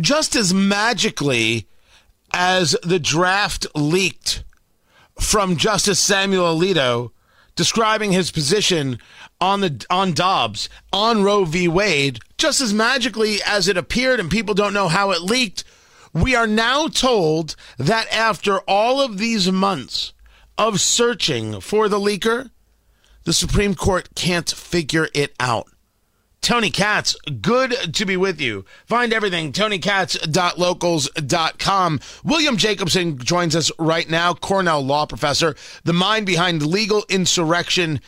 Just as magically as the draft leaked from Justice Samuel Alito describing his position on the on Dobbs on Roe v. Wade, just as magically as it appeared, and people don't know how it leaked. We are now told that after all of these months of searching for the leaker, the Supreme Court can't figure it out. Tony Katz, good to be with you. Find everything, tonykatz.locals.com. William Jacobson joins us right now, Cornell law professor, the mind behind legal insurrection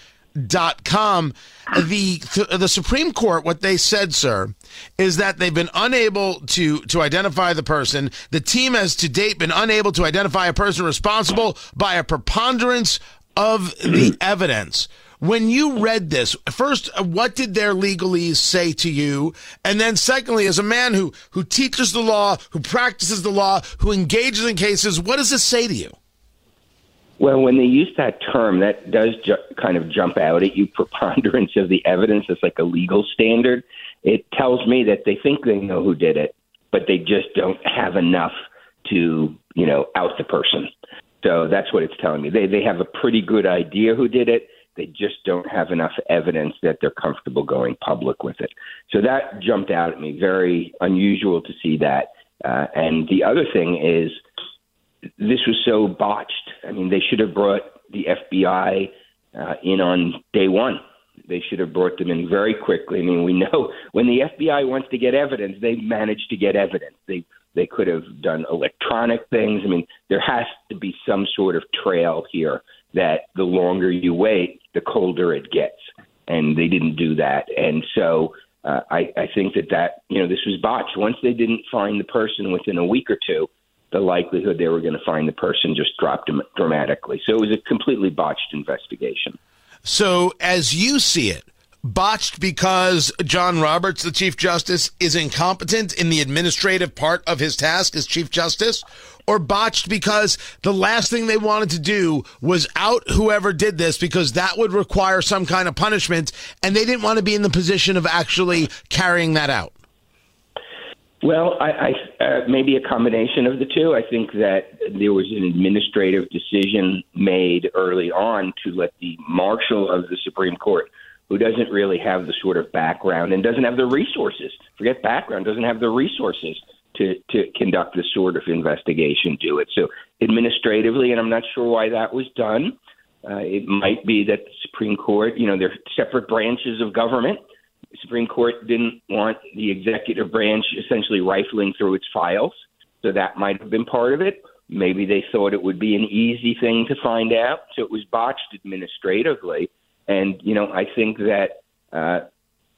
dot com. The the Supreme Court, what they said, sir, is that they've been unable to to identify the person. The team has to date been unable to identify a person responsible by a preponderance of the evidence. When you read this, first, uh, what did their legalese say to you? And then secondly, as a man who, who teaches the law, who practices the law, who engages in cases, what does this say to you? Well, when they use that term, that does ju- kind of jump out at you. Preponderance of the evidence is like a legal standard. It tells me that they think they know who did it, but they just don't have enough to, you know, out the person. So that's what it's telling me. They they have a pretty good idea who did it. They just don't have enough evidence that they're comfortable going public with it. So that jumped out at me. Very unusual to see that. Uh, and the other thing is this was so botched. I mean, they should have brought the FBI uh, in on day one. They should have brought them in very quickly. I mean, we know when the FBI wants to get evidence, they manage to get evidence. They they could have done electronic things. I mean, there has to be some sort of trail here that the longer you wait, the colder it gets. And they didn't do that. And so uh, I, I think that that you know this was botched. Once they didn't find the person within a week or two, the likelihood they were going to find the person just dropped dramatically. So it was a completely botched investigation. So, as you see it, botched because John Roberts, the Chief Justice, is incompetent in the administrative part of his task as Chief Justice, or botched because the last thing they wanted to do was out whoever did this because that would require some kind of punishment, and they didn't want to be in the position of actually carrying that out? Well, I, I uh, maybe a combination of the two. I think that there was an administrative decision made early on to let the marshal of the Supreme Court, who doesn't really have the sort of background and doesn't have the resources, forget background, doesn't have the resources to to conduct this sort of investigation, do it. So administratively, and I'm not sure why that was done. Uh, it might be that the Supreme Court, you know, they're separate branches of government The Supreme Court didn't want the executive branch essentially rifling through its files, so that might have been part of it. Maybe they thought it would be an easy thing to find out, so it was botched administratively. And you know, I think that uh,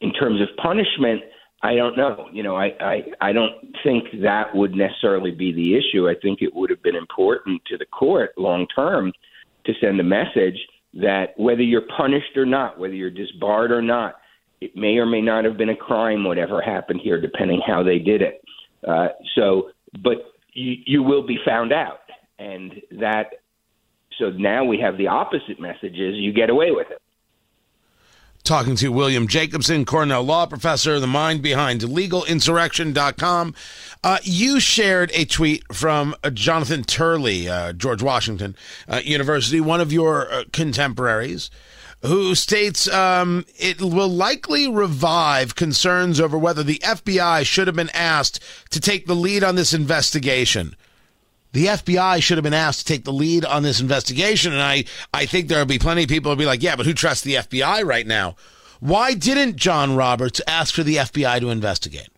in terms of punishment, I don't know. You know, I, I I don't think that would necessarily be the issue. I think it would have been important to the court long term to send a message that whether you're punished or not, whether you're disbarred or not, it may or may not have been a crime, whatever happened here, depending how they did it. Uh, so, but you, you will be found out, and that. So now we have the opposite messages. You get away with it. Talking to William Jacobson, Cornell law professor, the mind behind legalinsurrection.com. Uh, you shared a tweet from uh, Jonathan Turley, uh, George Washington uh, University, one of your uh, contemporaries who states um, it will likely revive concerns over whether the FBI should have been asked to take the lead on this investigation. The FBI should have been asked to take the lead on this investigation, and I, I think there will be plenty of people who will be like, yeah, but who trusts the FBI right now? Why didn't John Roberts ask for the FBI to investigate?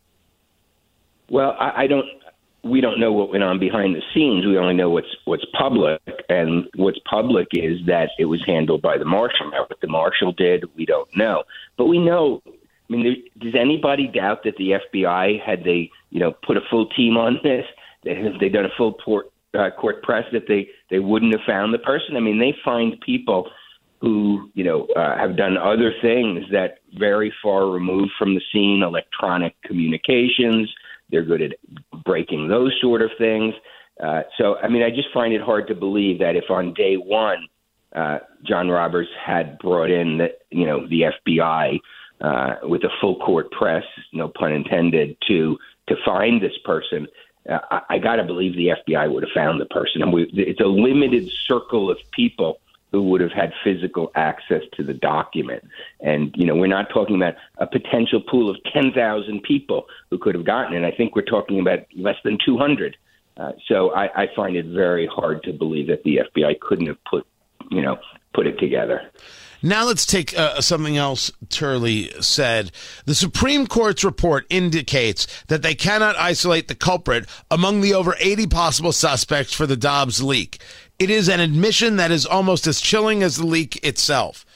Well, I, I don't we don't know what went on behind the scenes. We only know what's what's public, and what's public is that it was handled by the marshal. Now, what the marshal did, we don't know, but we know I mean, there, does anybody doubt that the FBI had they, you know, put a full team on this, that if they'd done a full port, uh, court press, that they they wouldn't have found the person? I mean, they find people who, you know, uh, have done other things that very far removed from the scene, electronic communications. They're good at breaking those sort of things. Uh, so, I mean, I just find it hard to believe that if on day one uh, John Roberts had brought in the, you know, the FBI uh, with a full court press, no pun intended, to to find this person. I, I got to believe the FBI would have found the person, and we, it's a limited circle of people who would have had physical access to the document. And you know, we're not talking about a potential pool of ten thousand people who could have gotten it. I think we're talking about less than two hundred. Uh, so I, I find it very hard to believe that the FBI couldn't have put, you know, put it together. Now let's take uh, something else Turley said. The Supreme Court's report indicates that they cannot isolate the culprit among the over 80 possible suspects for the Dobbs leak. It is an admission that is almost as chilling as the leak itself.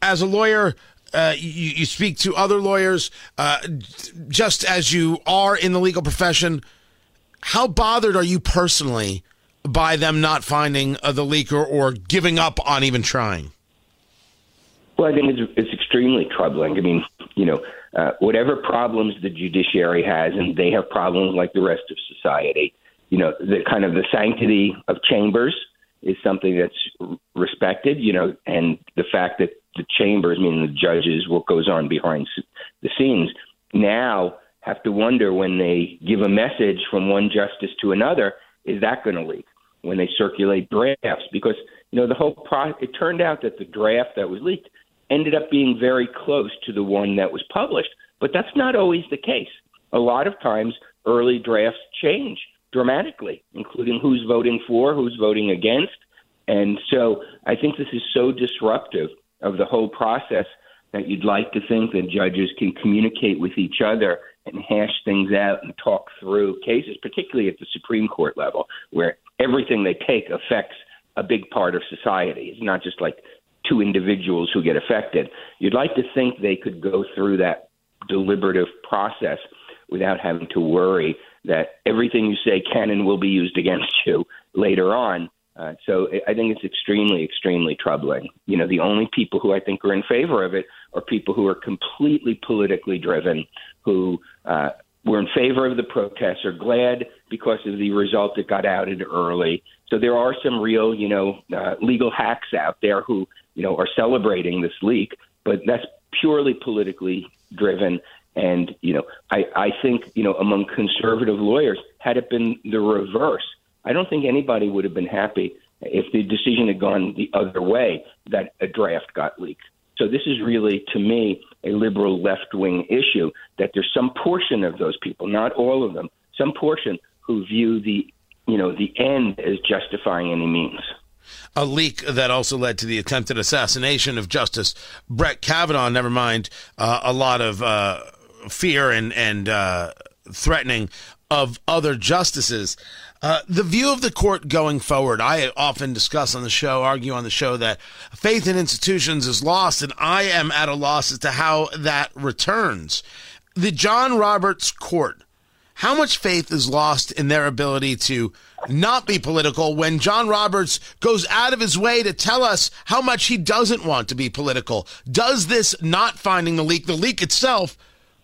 As a lawyer, uh, you, you, speak to other lawyers, uh, just as you are in the legal profession. How bothered are you personally by them not finding uh, the leaker or giving up on even trying? Well, I think it's, it's extremely troubling. I mean, you know, uh, whatever problems the judiciary has, and they have problems like the rest of society. You know, the kind of the sanctity of chambers is something that's respected. You know, and the fact that the chambers, meaning the judges, what goes on behind the scenes, now have to wonder when they give a message from one justice to another, is that going to leak? When they circulate drafts, because you know the whole pro. It turned out that the draft that was leaked ended up being very close to the one that was published, but that's not always the case. A lot of times, early drafts change dramatically, including who's voting for, who's voting against, and so I think this is so disruptive of the whole process that you'd like to think that judges can communicate with each other and hash things out and talk through cases, particularly at the Supreme Court level, where everything they take affects a big part of society. It's not just like two individuals who get affected. You'd like to think they could go through that deliberative process without having to worry that everything you say can and will be used against you later on. Uh, so I think it's extremely, extremely troubling. You know, the only people who I think are in favor of it are people who are completely politically driven, who uh, were in favor of the protests, are glad because of the result that got outed early. So there are some real, you know, uh, legal hacks out there who, you know, are celebrating this leak, but that's purely politically driven. And you know, I, I think you know among conservative lawyers, had it been the reverse, I don't think anybody would have been happy if the decision had gone the other way that a draft got leaked. So this is really, to me, a liberal left wing issue that there's some portion of those people, not all of them, some portion who view the you know the end is justifying any means. A leak that also led to the attempted assassination of Justice Brett Kavanaugh. Never mind uh, a lot of uh, fear and and uh, threatening of other justices. Uh, the view of the court going forward, I often discuss on the show, argue on the show that faith in institutions is lost, and I am at a loss as to how that returns. The John Roberts Court, how much faith is lost in their ability to not be political when John Roberts goes out of his way to tell us how much he doesn't want to be political? Does this not finding the leak, the leak itself,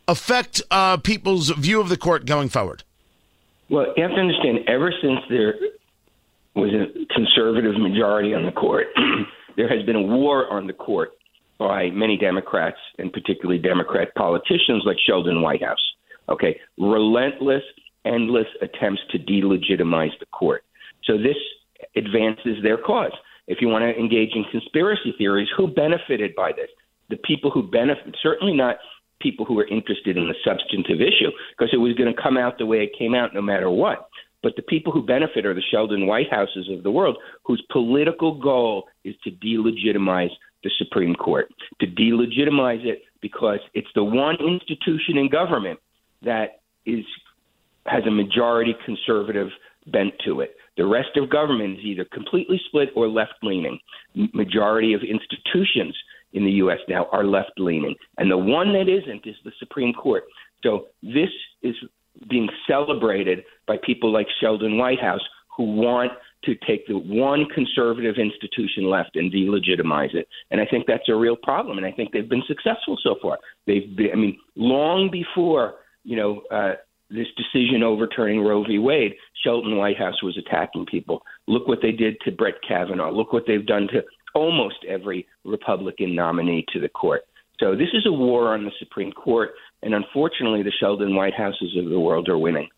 affect uh, people's view of the court going forward? Well, you have to understand, ever since there was a conservative majority on the court, there has been a war on the court by many Democrats, and particularly Democrat politicians like Sheldon Whitehouse. Okay, relentless, endless attempts to delegitimize the court. So this advances their cause. If you want to engage in conspiracy theories, who benefited by this? The people who benefit, certainly not people who are interested in the substantive issue because it was going to come out the way it came out no matter what. But the people who benefit are the Sheldon Whitehouses of the world, whose political goal is to delegitimize the Supreme Court, to delegitimize it because it's the one institution in government that is has a majority conservative bent to it. The rest of government is either completely split or left leaning. Majority of institutions in the U.S. now are left leaning, and the one that isn't is the Supreme Court. So this is being celebrated by people like Sheldon Whitehouse who want to take the one conservative institution left and delegitimize it. And I think that's a real problem. And I think they've been successful so far. They've been, I mean, long before, you know, uh, this decision overturning Roe v. Wade, Sheldon Whitehouse was attacking people. Look what they did to Brett Kavanaugh. Look what they've done to almost every Republican nominee to the court. So this is a war on the Supreme Court, and unfortunately, the Sheldon Whitehouses of the world are winning.